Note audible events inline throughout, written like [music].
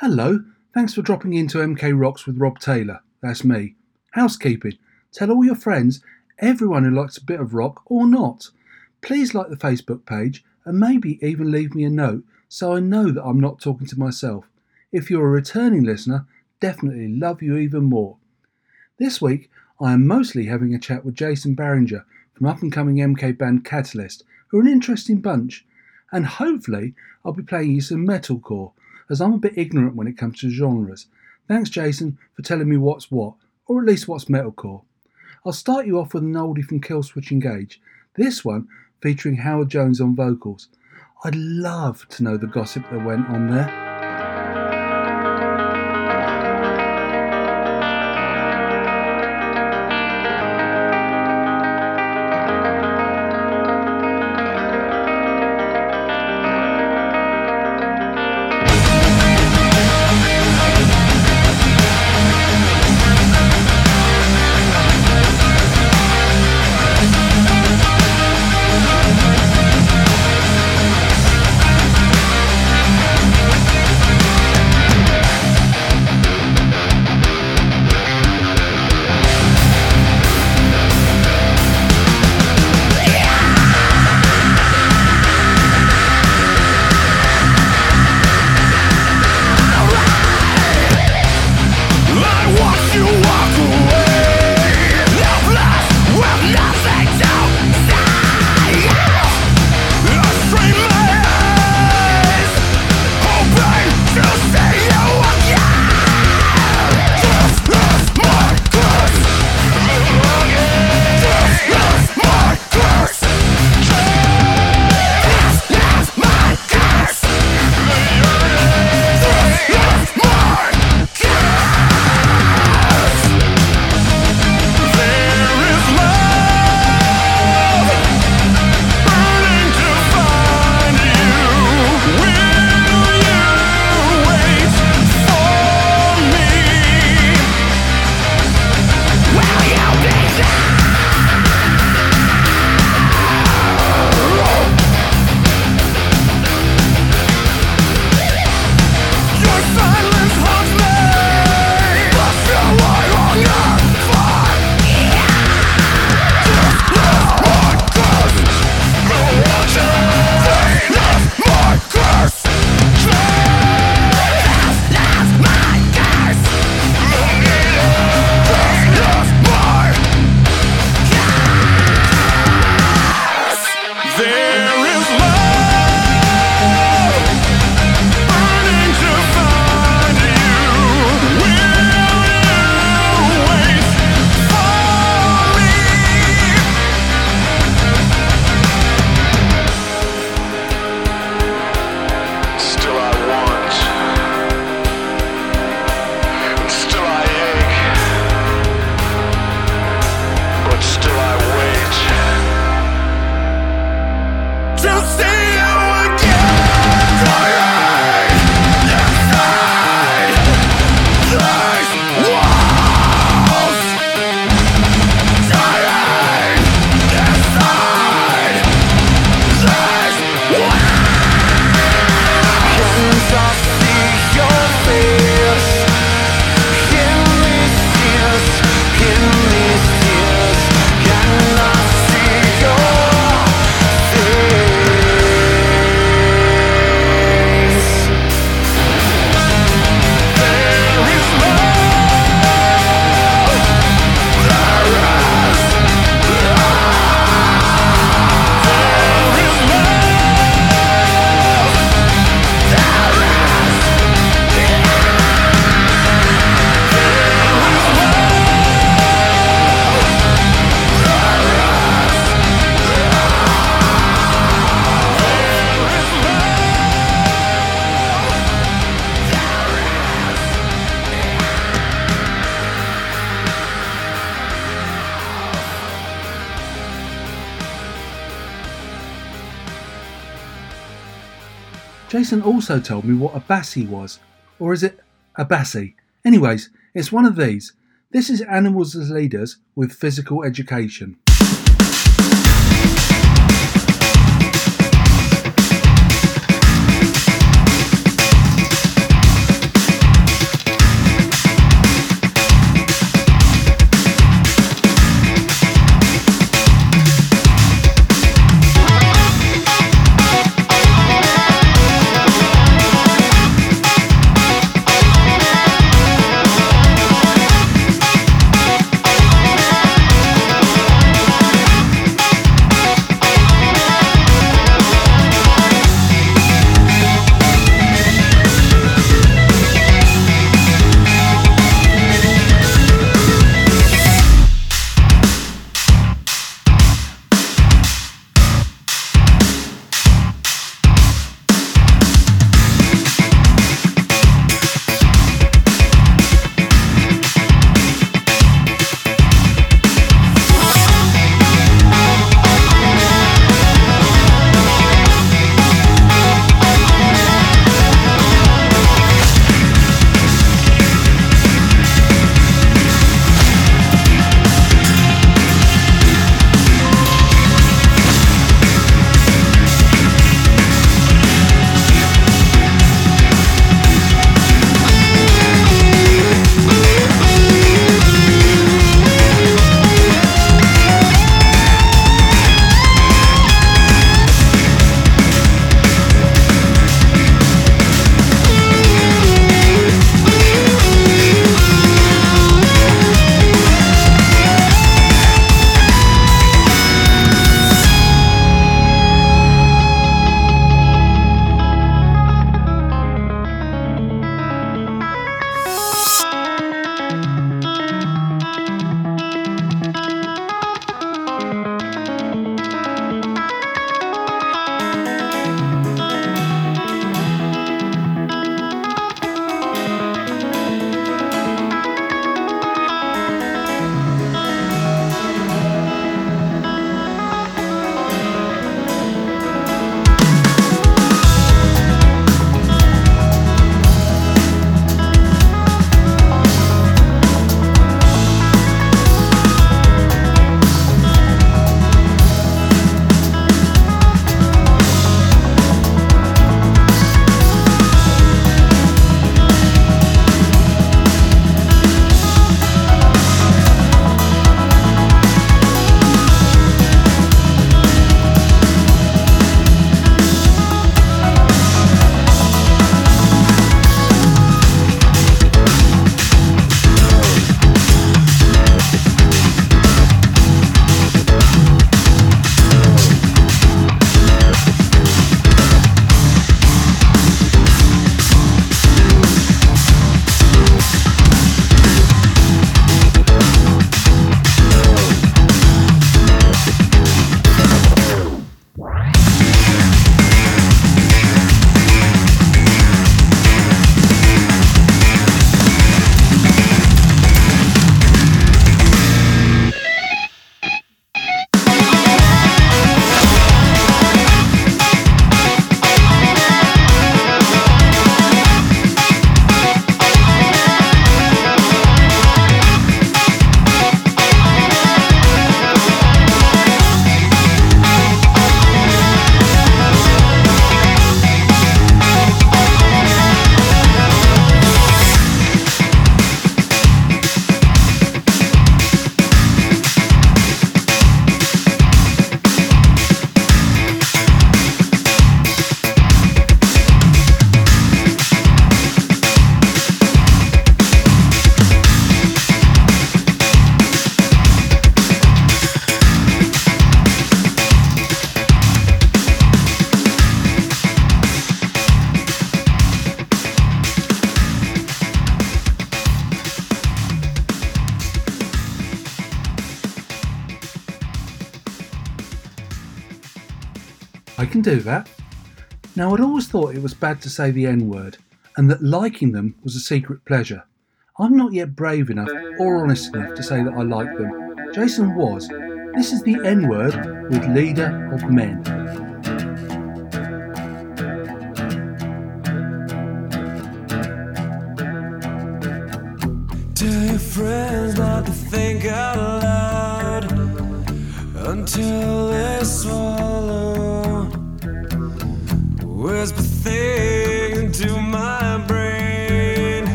Hello, thanks for dropping into MK Rocks with Rob Taylor. That's me. Housekeeping. Tell all your friends, everyone who likes a bit of rock or not. Please like the Facebook page and maybe even leave me a note so I know that I'm not talking to myself. If you're a returning listener, definitely love you even more. This week, I am mostly having a chat with Jason Barringer from up and coming MK band Catalyst, who are an interesting bunch, and hopefully I'll be playing you some metalcore, as I'm a bit ignorant when it comes to genres. Thanks, Jason, for telling me what's what, or at least what's metalcore. I'll start you off with an oldie from Killswitch Engage, this one featuring Howard Jones on vocals. I'd love to know the gossip that went on there. Jason also told me what a bassie was. Or is it a bassie? Anyways, it's one of these. This is Animals as Leaders with Physical Education. I can do that. Now, I'd always thought it was bad to say the N word and that liking them was a secret pleasure. I'm not yet brave enough or honest enough to say that I like them. Jason was. This is the N word with Leader of Men.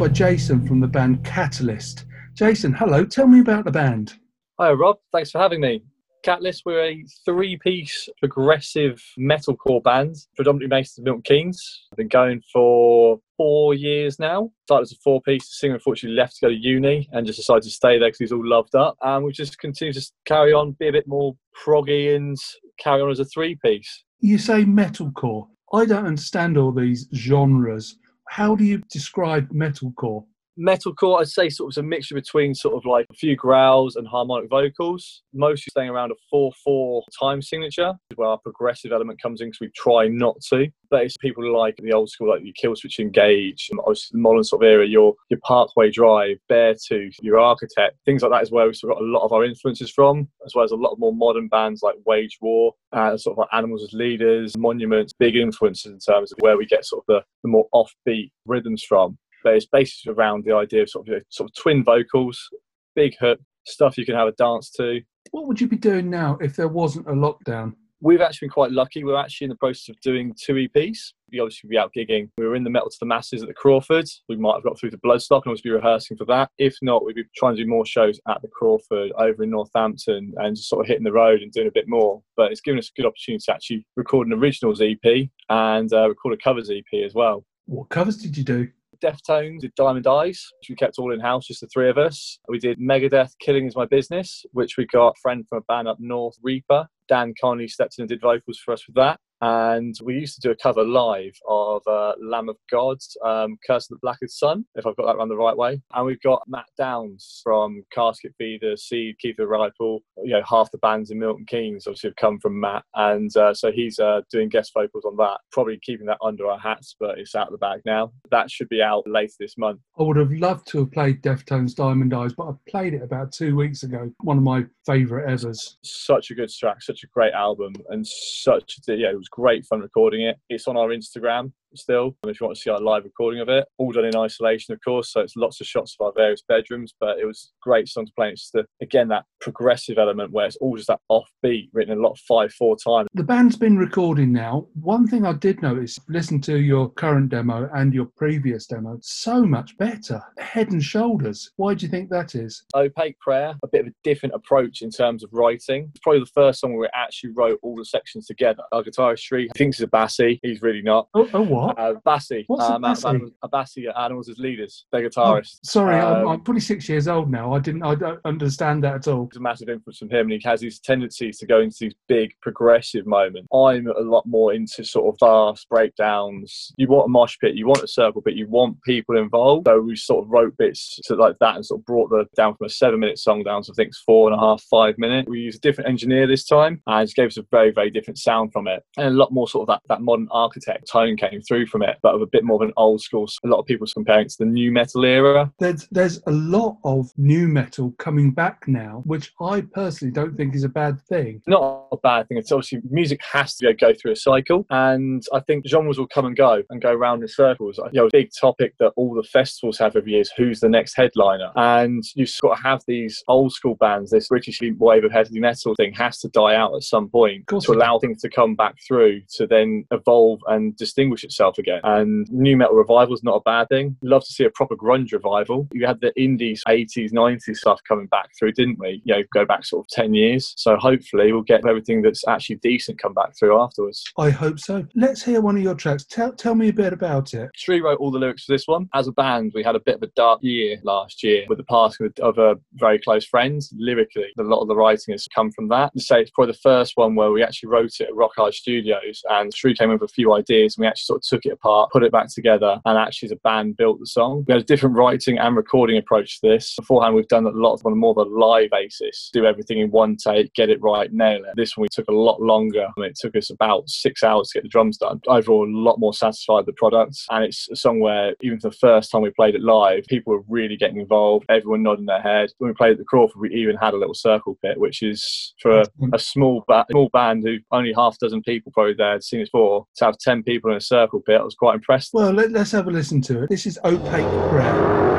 By Jason from the band Catalyst. Jason, hello, tell me about the band. Hi, Rob. Thanks for having me. Catalyst, we're a three piece progressive metalcore band, predominantly based in Milton Keynes. I've been going for four years now. Started as a four piece. The singer unfortunately left to go to uni and just decided to stay there because he's all loved up. And we've just continue to carry on, be a bit more proggy and carry on as a three piece. You say metalcore. I don't understand all these genres. How do you describe metalcore? Metalcore, I'd say, sort of a mixture between sort of like a few growls and harmonic vocals, mostly staying around a 4 4 time signature, where our progressive element comes in because we try not to. But it's people like the old school, like your Killswitch Engage, and obviously the modern sort of era, your, your Parkway Drive, Beartooth, your Architect, things like that is where we've got a lot of our influences from, as well as a lot of more modern bands like Wage War, uh, sort of like Animals as Leaders, Monuments, big influences in terms of where we get sort of the, the more offbeat rhythms from but it's based around the idea of sort of, you know, sort of twin vocals, big hook, stuff you can have a dance to. What would you be doing now if there wasn't a lockdown? We've actually been quite lucky. We're actually in the process of doing two EPs. We obviously be out gigging. We were in the Metal to the Masses at the Craufurd. We might have got through the Bloodstock and obviously be rehearsing for that. If not, we'd be trying to do more shows at the Craufurd over in Northampton and just sort of hitting the road and doing a bit more. But it's given us a good opportunity to actually record an originals EP and uh, record a covers EP as well. What covers did you do? Deftones did Diamond Eyes, which we kept all in house, just the three of us. We did Megadeth Killing Is My Business, which we got a friend from a band up north, Reaper. Dan Connolly stepped in and did vocals for us with that. And we used to do a cover live of uh, Lamb of God, um, Curse of the Blackest Sun, if I've got that around the right way. And we've got Matt Downs from Casket Feeder, Seed, Keith the Rifle. You know, half the bands in Milton Keynes obviously have come from Matt. And uh, so he's uh, doing guest vocals on that, probably keeping that under our hats, but it's out of the bag now. That should be out later this month. I would have loved to have played Deftones Diamond Eyes, but I played it about two weeks ago. One of my favourite evers. Such a good track, such a great album, and such, yeah, it was great fun recording it. It's on our Instagram still if you want to see our live recording of it all done in isolation of course so it's lots of shots of our various bedrooms but it was great song to play it's the, again that progressive element where it's all just that offbeat written a lot of five four time The band's been recording now. One thing I did notice, listen to your current demo and your previous demo, so much better. Head and shoulders. Why do you think that is? opaque prayer a bit of a different approach in terms of writing it's probably the first song where we actually wrote all the sections together our guitarist Shree thinks he's Abasi he's really not Oh, oh what? Uh, Bassi, What's um, Bassi? Bassi Animals as Leaders, their Oh, guitarist. sorry, I'm, Um, I'm 26 years old now. I didn't. I don't understand that at all. There's a massive influence from him, and he has these tendencies to go into these big progressive moments. I'm a lot more into sort of fast breakdowns. You want a mosh pit, you want a circle pit, you want people involved. So we sort of wrote bits to like that and sort of brought the down from a seven minute song down to I think it's four and a half, five minute. We used a different engineer this time, and it gave us a very, very different sound from it, and a lot more sort of that, that modern architect tone came through from it, but of a bit more of an old school. A lot of people comparing it to the nu metal era. There's there's a lot of nu metal coming back now, which I personally don't think is a bad thing. not a bad thing. It's obviously music has to go through a cycle, and I think genres will come and go and go round in circles. You know, a big topic that all the festivals have every year is who's the next headliner, and you sort of have these old school bands. This British wave of heavy metal thing has to die out at some point to allow things to come back through to then evolve and distinguish itself again. And nu metal revival is not a bad thing. Love to see a proper grunge revival. You had the indies 80s, 90s stuff coming back through, didn't we? You know, go back sort of 10 years. So hopefully we'll get everything that's actually decent come back through afterwards. I hope so. Let's hear one of your tracks. Tell tell me a bit about it. Shree wrote all the lyrics for this one. As a band, we had a bit of a dark year last year with the passing of- a very close friend. Lyrically, a lot of the writing has come from that. To say it's probably the first one where we actually wrote it at Rock Hard Studios, and Shree came up with a few ideas, and we actually sort of took it apart, put it back together, and actually as a band built the song. We had a different writing and recording approach to this. Beforehand, we've done a lot of on a more of a live basis, do everything in one take, get it right, nail it. This one we took a lot longer. I mean, it took us about six hours to get the drums done. Overall, a lot more satisfied with the product, and it's a song where even for the first time we played it live, people were really getting involved. Everyone nodding their head. When we played at the Craufurd, we even had a little circle pit, which is for a, a small ba- small band who only half a dozen people probably there had seen it before. To have ten people in a circle pit, I was quite impressed. Well, let, let's have a listen to it. This is Opaque Prayer.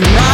tonight.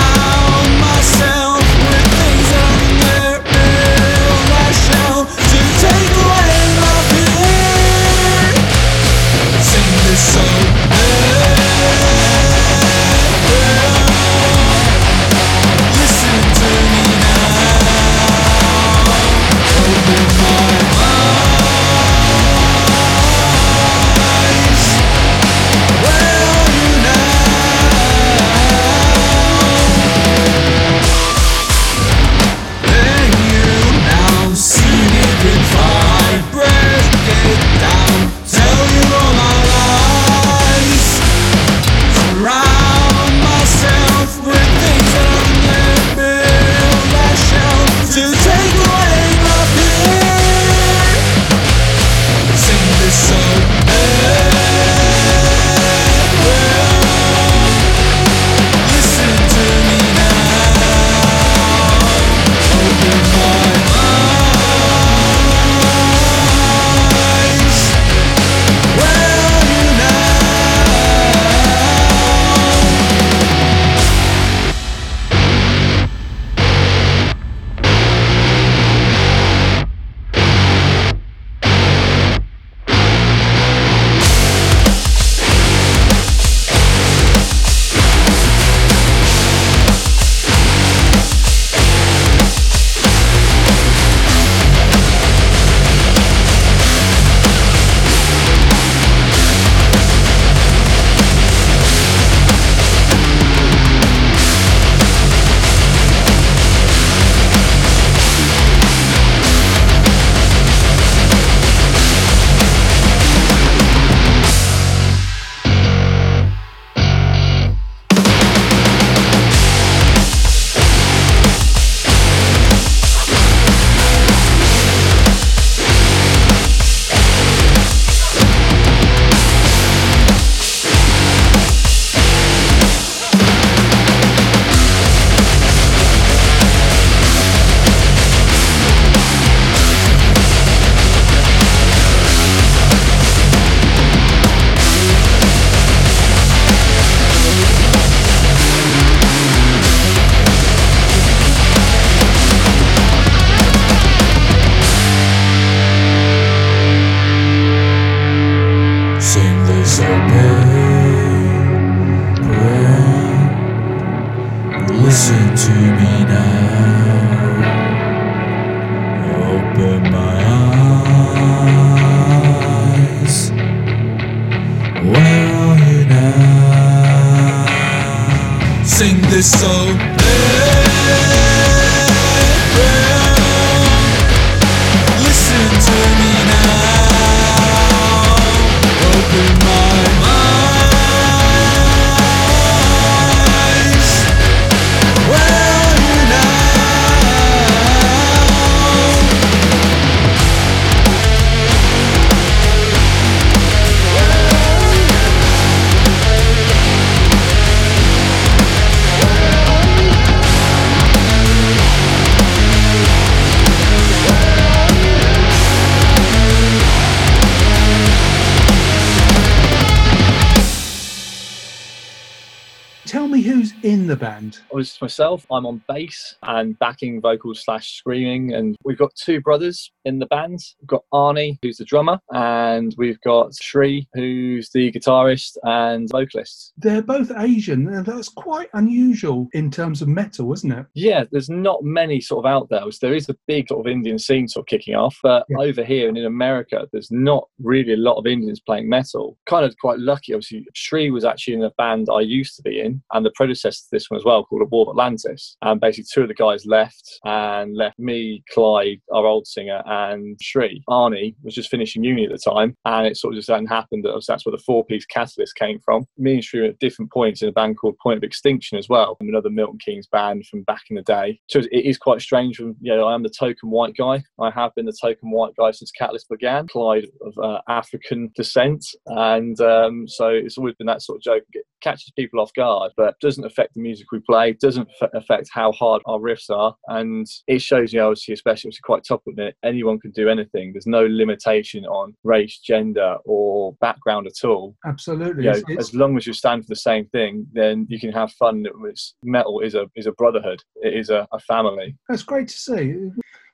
Obviously, myself, I'm on bass and backing vocals slash screaming. And we've got two brothers in the band. We've got Arnie, who's the drummer, and we've got Shri, who's the guitarist and vocalist. They're both Asian, and that's quite unusual in terms of metal, isn't it? Yeah, there's not many sort of out there. There is a big sort of Indian scene sort of kicking off, but Yeah. over here and in America, there's not really a lot of Indians playing metal. Kind of quite lucky, obviously. Shri was actually in a band I used to be in, and the predecessor to this one as well, called A War of Atlantis. And basically, two of the guys left, and left me, Clyde, our old singer, and Shri. Arnie was just finishing uni at the time, and it sort of just then happened that that's where the four-piece Catalyst came from. Me and Shri were at different points in a band called Point of Extinction as well, another Milton Keynes band from back in the day. So it is quite strange. From you know, I am the token white guy. I have been the token white guy since Catalyst began. Clyde of uh, African descent, and um, so it's always been that sort of joke. It catches people off guard, but doesn't affect the music we play. Doesn't f- affect how hard our riffs are, and it shows you, obviously, especially obviously quite topical. that Anyone can do anything. There's no limitation on race, gender, or background at all Absolutely. you know, It's- it's- as long as you stand for the same thing, then you can have fun. It's, metal is a is a brotherhood. It is a, a family. That's great to see.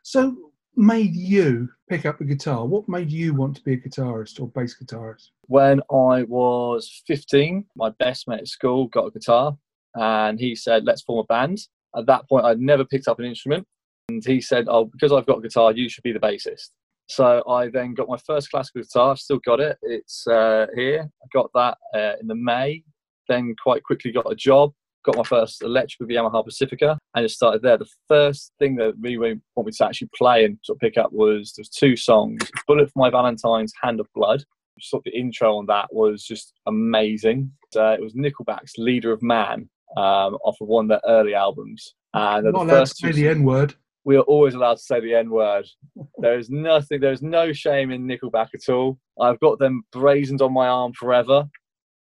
So, made you pick up a guitar? What made you want to be a guitarist or bass guitarist? When I was 15, my best mate at school got a guitar, and he said, "Let's form a band." At that point, I'd never picked up an instrument, and he said, "Oh, because I've got a guitar, you should be the bassist." So I then got my first classical guitar. I've still got it. It's uh, here. I got that uh, in the May. Then quite quickly got a job. Got my first electric with the Yamaha Pacifica, and it started there. The first thing that really really want me to actually play and sort of pick up was there's two songs: "Bullet for My Valentine's," "Hand of Blood." Sort of the intro on that was just amazing. Uh, it was Nickelback's "Leader of Man" um, off of one of their early albums, and Not the allowed to say the N word. we are always allowed to say the N word. [laughs] There is nothing, there is no shame in Nickelback at all. I've got them brazened on my arm forever.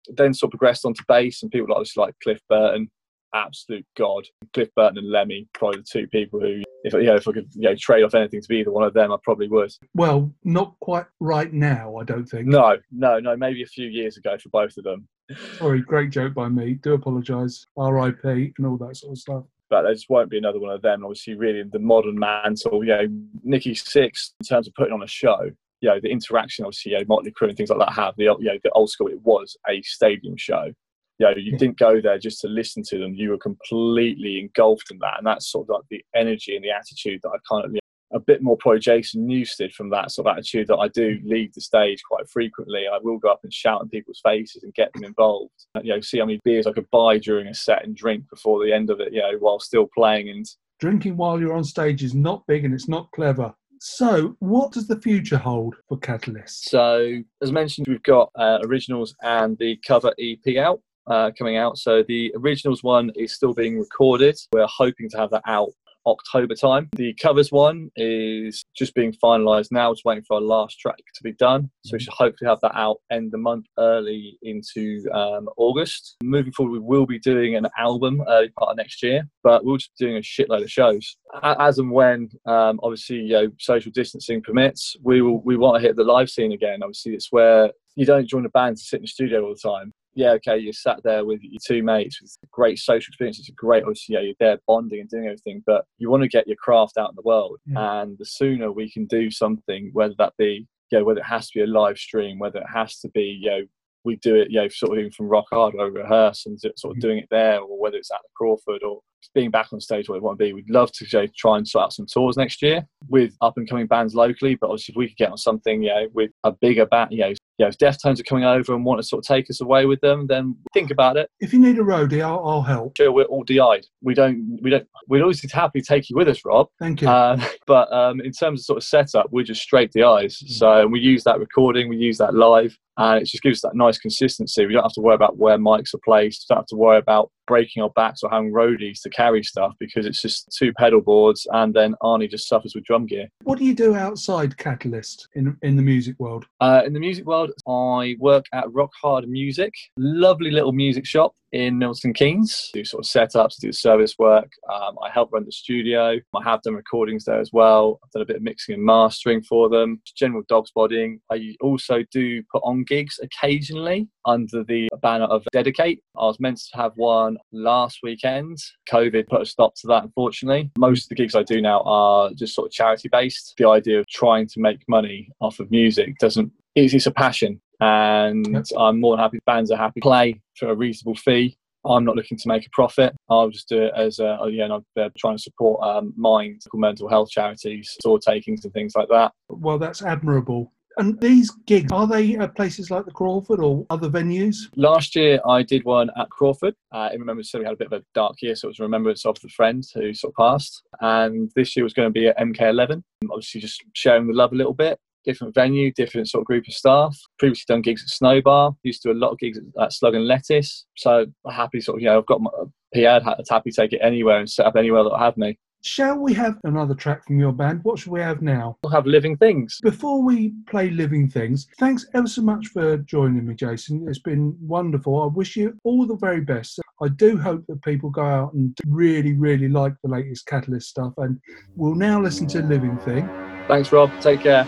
Then sort of progressed onto bass, and people like this, like Cliff Burton, absolute god. Cliff Burton and Lemmy, probably the two people who, if you know, if I could you know trade off anything to be either one of them, I probably would. Well, not quite right now, I don't think. No, no, no, maybe a few years ago for both of them. Sorry, great joke by me. Do apologise. R.I.P. and all that sort of stuff. but there just won't be another one of them. Obviously, really the modern mantle, you know, Nikki Sixx in terms of putting on a show. You know, the interaction, obviously, you know, Motley Crue and things like that have the, you know, the old school. It was a stadium show. You know, you didn't go there just to listen to them. You were completely engulfed in that, and that's sort of like the energy and the attitude that I kind of. You know, a bit more pro Jason Newsted from that sort of attitude that I do mm. leave the stage quite frequently. I will go up and shout in people's faces and get them involved. You know, see how many beers I could buy during a set and drink before the end of it, you know, while still playing. And Drinking while you're on stage is not big and it's not clever. So, what does the future hold for Catalyst? so, as mentioned, we've got uh, originals and the cover EP out. Uh, coming out. So the originals one is still being recorded. We're hoping to have that out October time. The covers one is just being finalised now. Just waiting for our last track to be done. So we should hopefully have that out end of the month, early into um, August. Moving forward, we will be doing an album early part of next year, but we'll just be doing a shitload of shows as and when. Um, obviously, you know, social distancing permits. We will. We want to hit the live scene again. Obviously, it's where you don't join a band to sit in the studio all the time yeah, okay, you're sat there with your two mates with great social experience. It's a great, obviously, yeah, you're there bonding and doing everything, but you want to get your craft out in the world. Yeah. And the sooner we can do something, whether that be, you know, whether it has to be a live stream, whether it has to be, you know, we do it, you know, sort of even from rock hard, where we rehearse and sort of mm. doing it there, or whether it's at the Craufurd or being back on stage where we want to be. We'd love to you know, try and sort out some tours next year with up and coming bands locally. But obviously, if we could get on something, you know, with a bigger band, you know, yeah, if Deftones are coming over and want to sort of take us away with them, then think about it. If you need a roadie, I'll, I'll help. Sure, we're all DI'd. We don't, we don't, we'd always happily take you with us, Rob. Thank you. Um, [laughs] but um, in terms of sort of setup, we're just straight DIs. So we use that recording, we use that live, and it just gives us that nice consistency. We don't have to worry about where mics are placed. Don't have to worry about breaking our backs or having roadies to carry stuff because it's just two pedal boards, and then Arnie just suffers with drum gear. what do you do outside Catalyst in in the music world? Uh, in the music world, I work at Rock Hard Music, lovely little music shop in Milton Keynes. Do sort of setups, do service work. Um, I help run the studio. I have done recordings there as well. I've done a bit of mixing and mastering for them. General dogs bodying. I also do put on gigs occasionally under the banner of Dedicate. I was meant to have one last weekend. COVID put a stop to that, unfortunately. Most of the gigs I do now are just sort of charity based. The idea of trying to make money off of music doesn't it's, it's a passion and Yep. I'm more than happy bands are happy to play for a reasonable fee. I'm not looking to make a profit. I'll just do it as a, you know, I'm trying to support um, Mind, mental health charities, tour takings and things like that. Well, that's admirable. And these gigs, are they places like the Craufurd or other venues? Last year I did one at Craufurd. Uh, in Remembrance, we had a bit of a dark year, so it was a remembrance of the friend who sort of passed. And this year was going to be at MK11. Obviously, just sharing the love a little bit. Different venue, different sort of group of staff. Previously done gigs at Snowbar. Used to do a lot of gigs at, Slug and Lettuce. So happy, sort of, you know, I've got my. I'd happy to take it anywhere and set up anywhere that'll have me. Shall we have another track from your band? What should we have now? We'll have living things. Before we play Living Things, thanks ever so much for joining me, Jason. It's been wonderful. I wish you all the very best. I do hope that people go out and really, really like the latest Catalyst stuff. And we'll now listen to Living Thing. Thanks, Rob. Take care.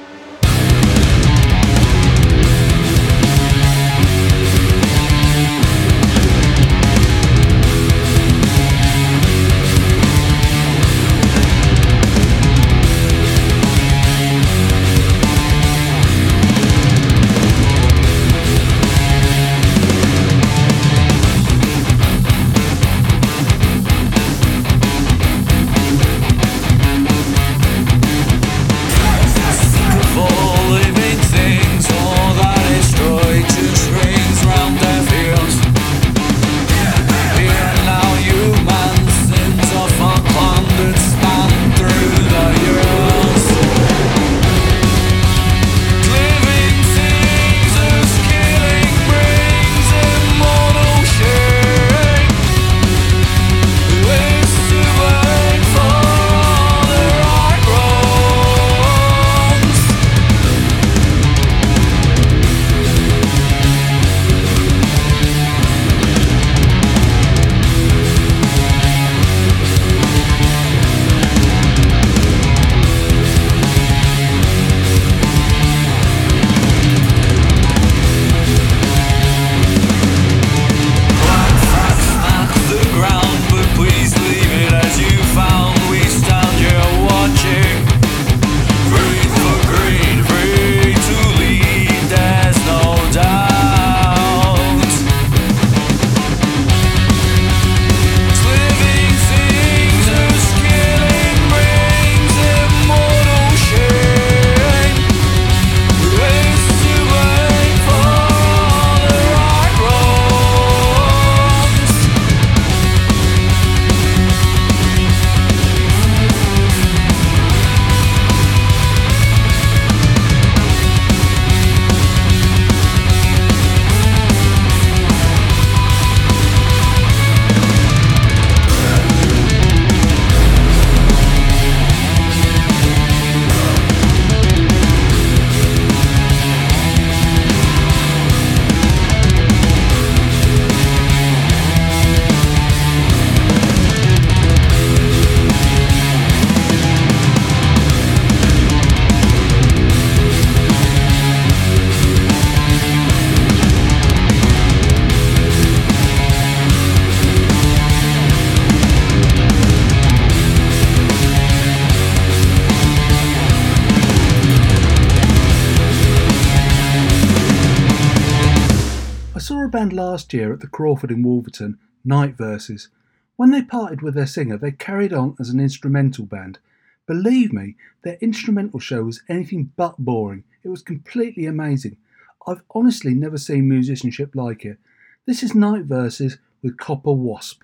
Last year at the Craufurd in Wolverton, Night Verses. When they parted with their singer, they carried on as an instrumental band. Believe me, their instrumental show was anything but boring. It was completely amazing. I've honestly never seen musicianship like it. This is Night Verses with Copper Wasp.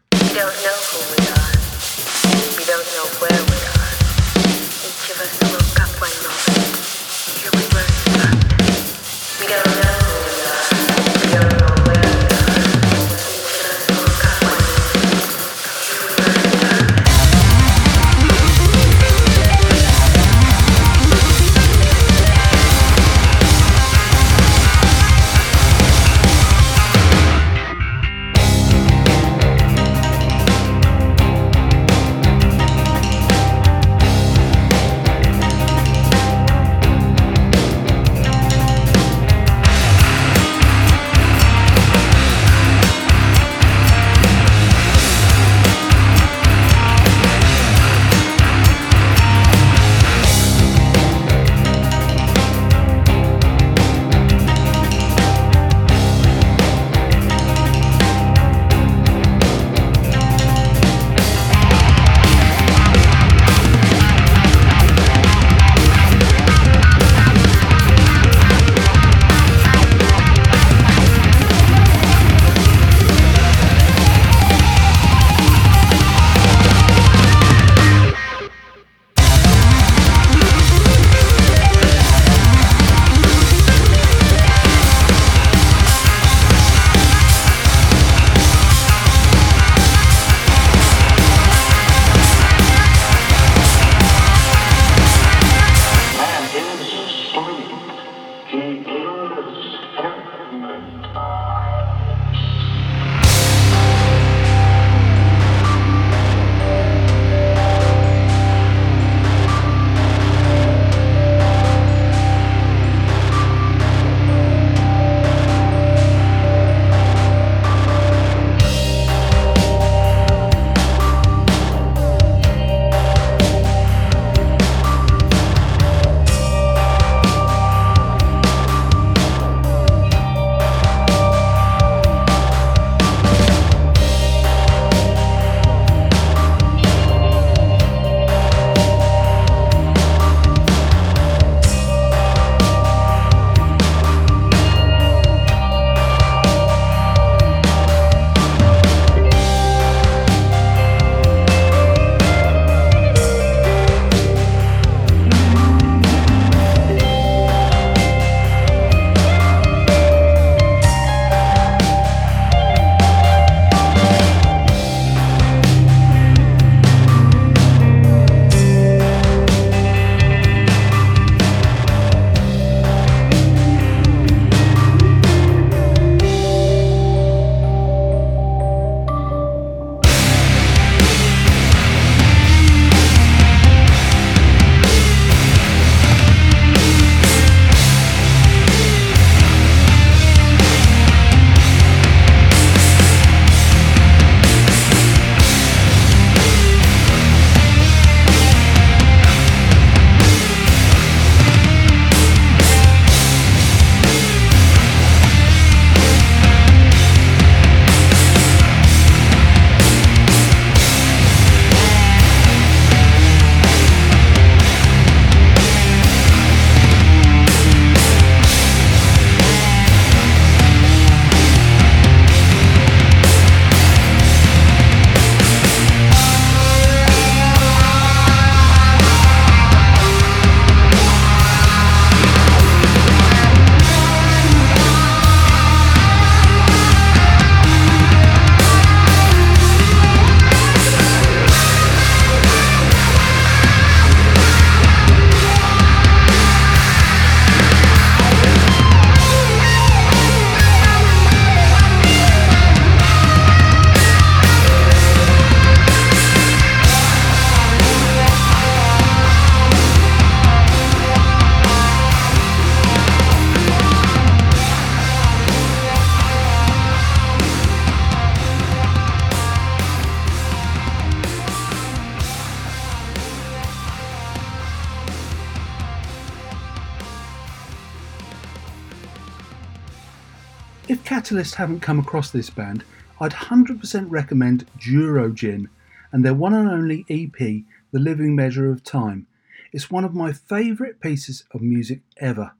If Catalyst haven't come across this band, I'd 100% recommend Durogin and their one and only EP, The Living Measure of Time. It's one of my favourite pieces of music ever.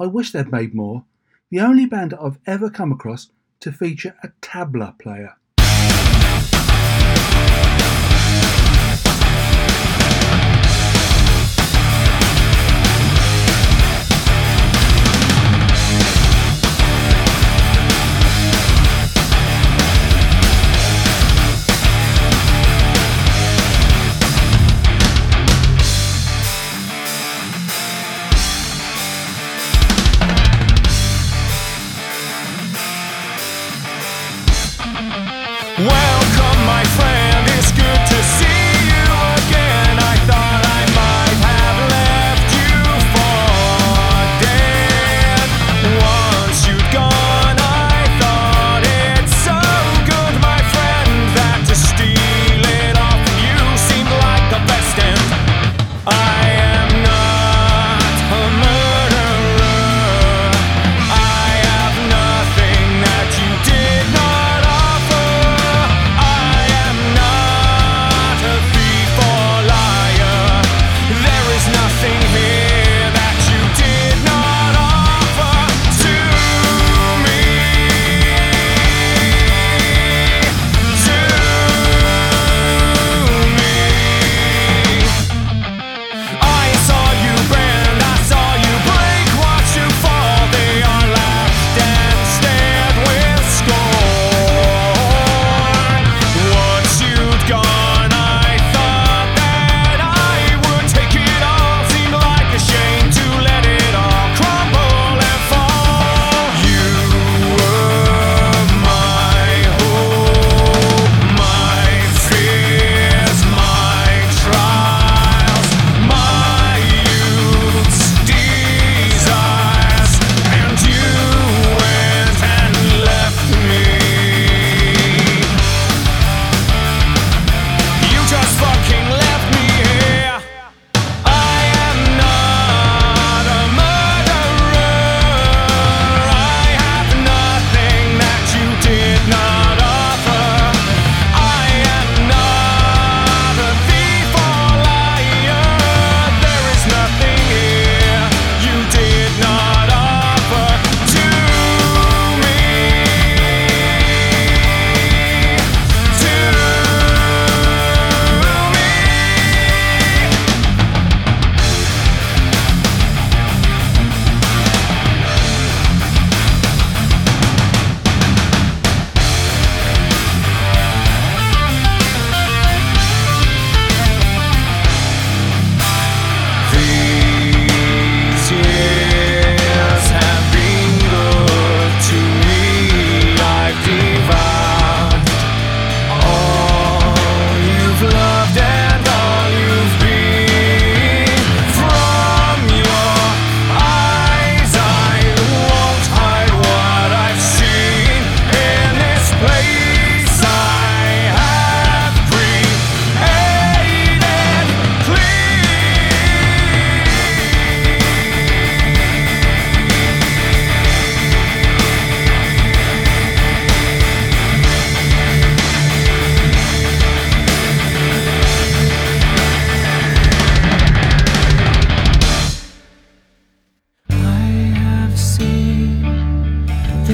I wish they'd made more. the only band I've ever come across to feature a tabla player. Welcome,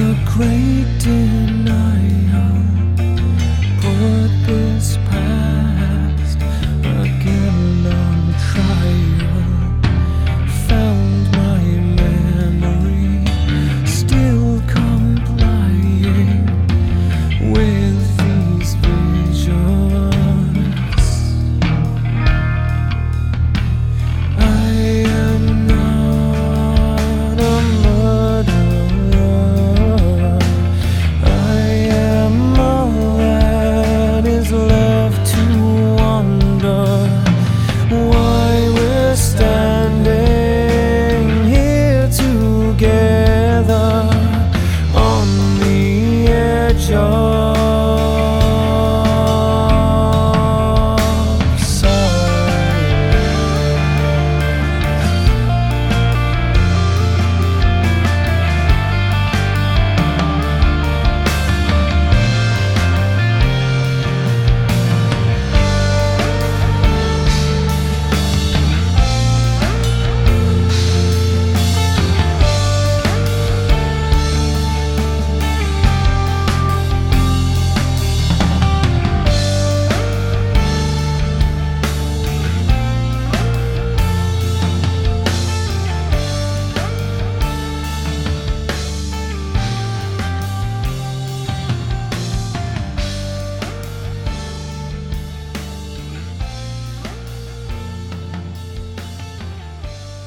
the great denial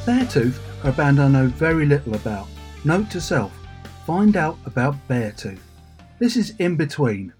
Beartooth are a band I know very little about. Note to self find out about Beartooth. This is In Between.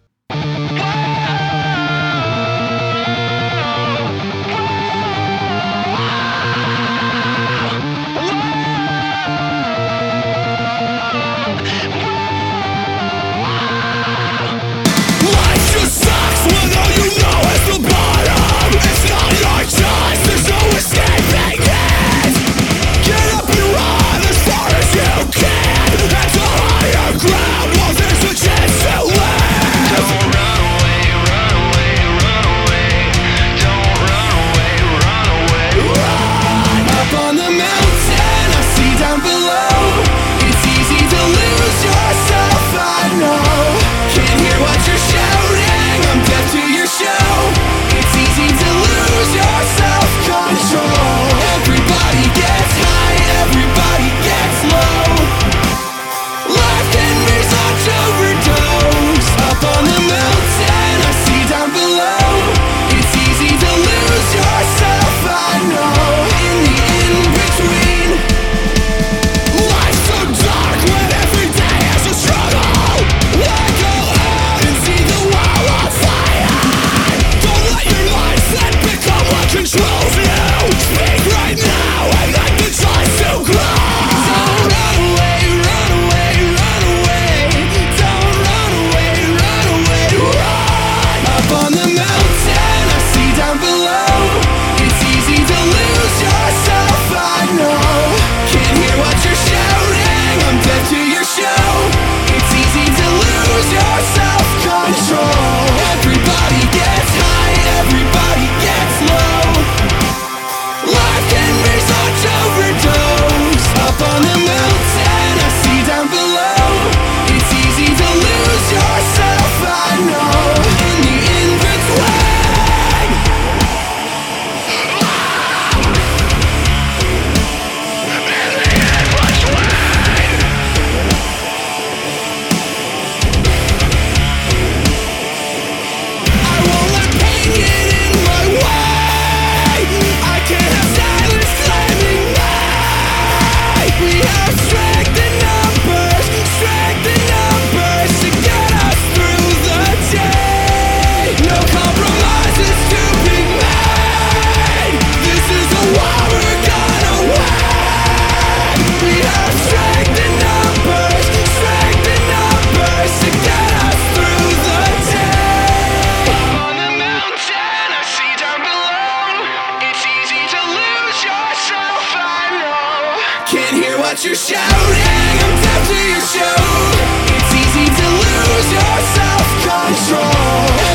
What you're shouting, I'm deaf to your show. It's easy to lose your self control.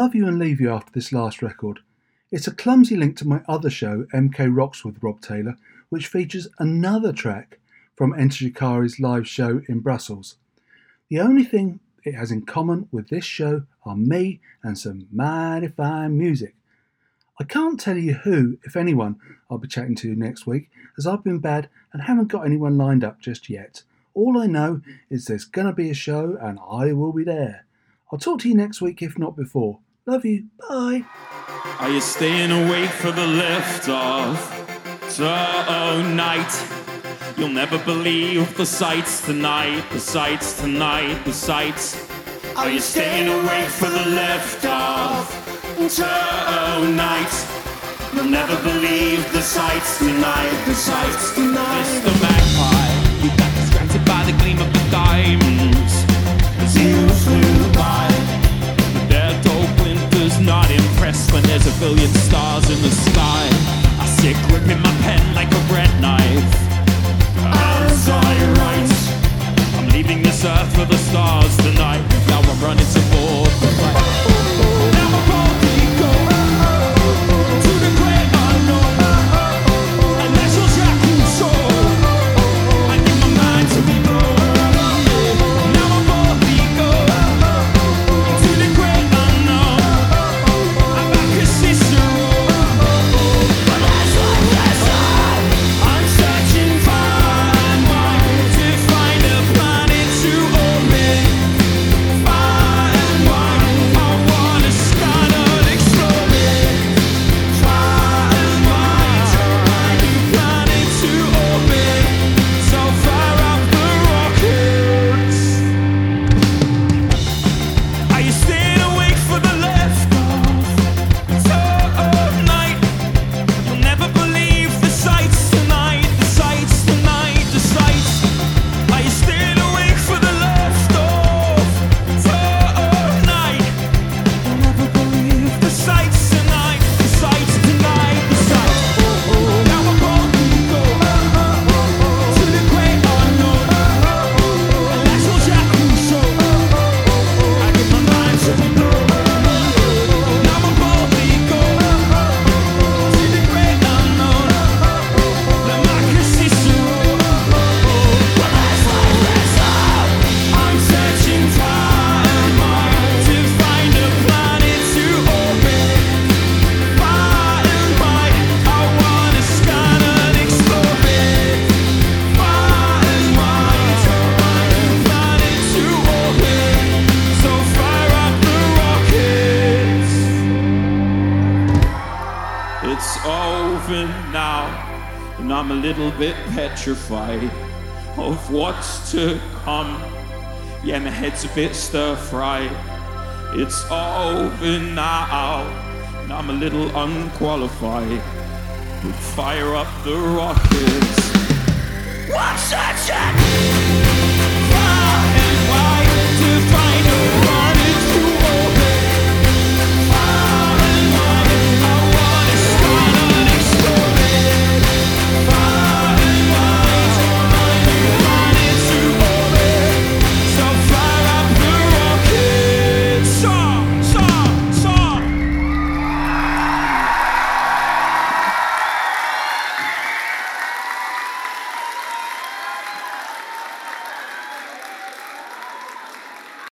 Love you and leave you after this last record. It's a clumsy link to my other show, MK Rocks with Rob Taylor, which features another track from Enter Shikari's live show in Brussels. The only thing it has in common with this show are me and some mighty fine music. I can't tell you who, if anyone, I'll be chatting to next week, as I've been bad and haven't got anyone lined up just yet. All I know is there's gonna be a show and I will be there. I'll talk to you next week, if not before. Love you. Bye. Are you staying awake for the liftoff tonight? Oh, You'll never believe the sights tonight, the sights tonight, the sights. Are you staying awake for the liftoff tonight? Oh, You'll never believe the sights tonight, the sights tonight. Billion stars in the sky. I sit gripping my pen like a bread knife. As I write, I'm leaving this earth for the stars tonight. Now I'm running to board petrified of what's to come. Yeah, my head's a bit stir fried. It's over now, and I'm a little unqualified. We'll fire up the rockets. What's that?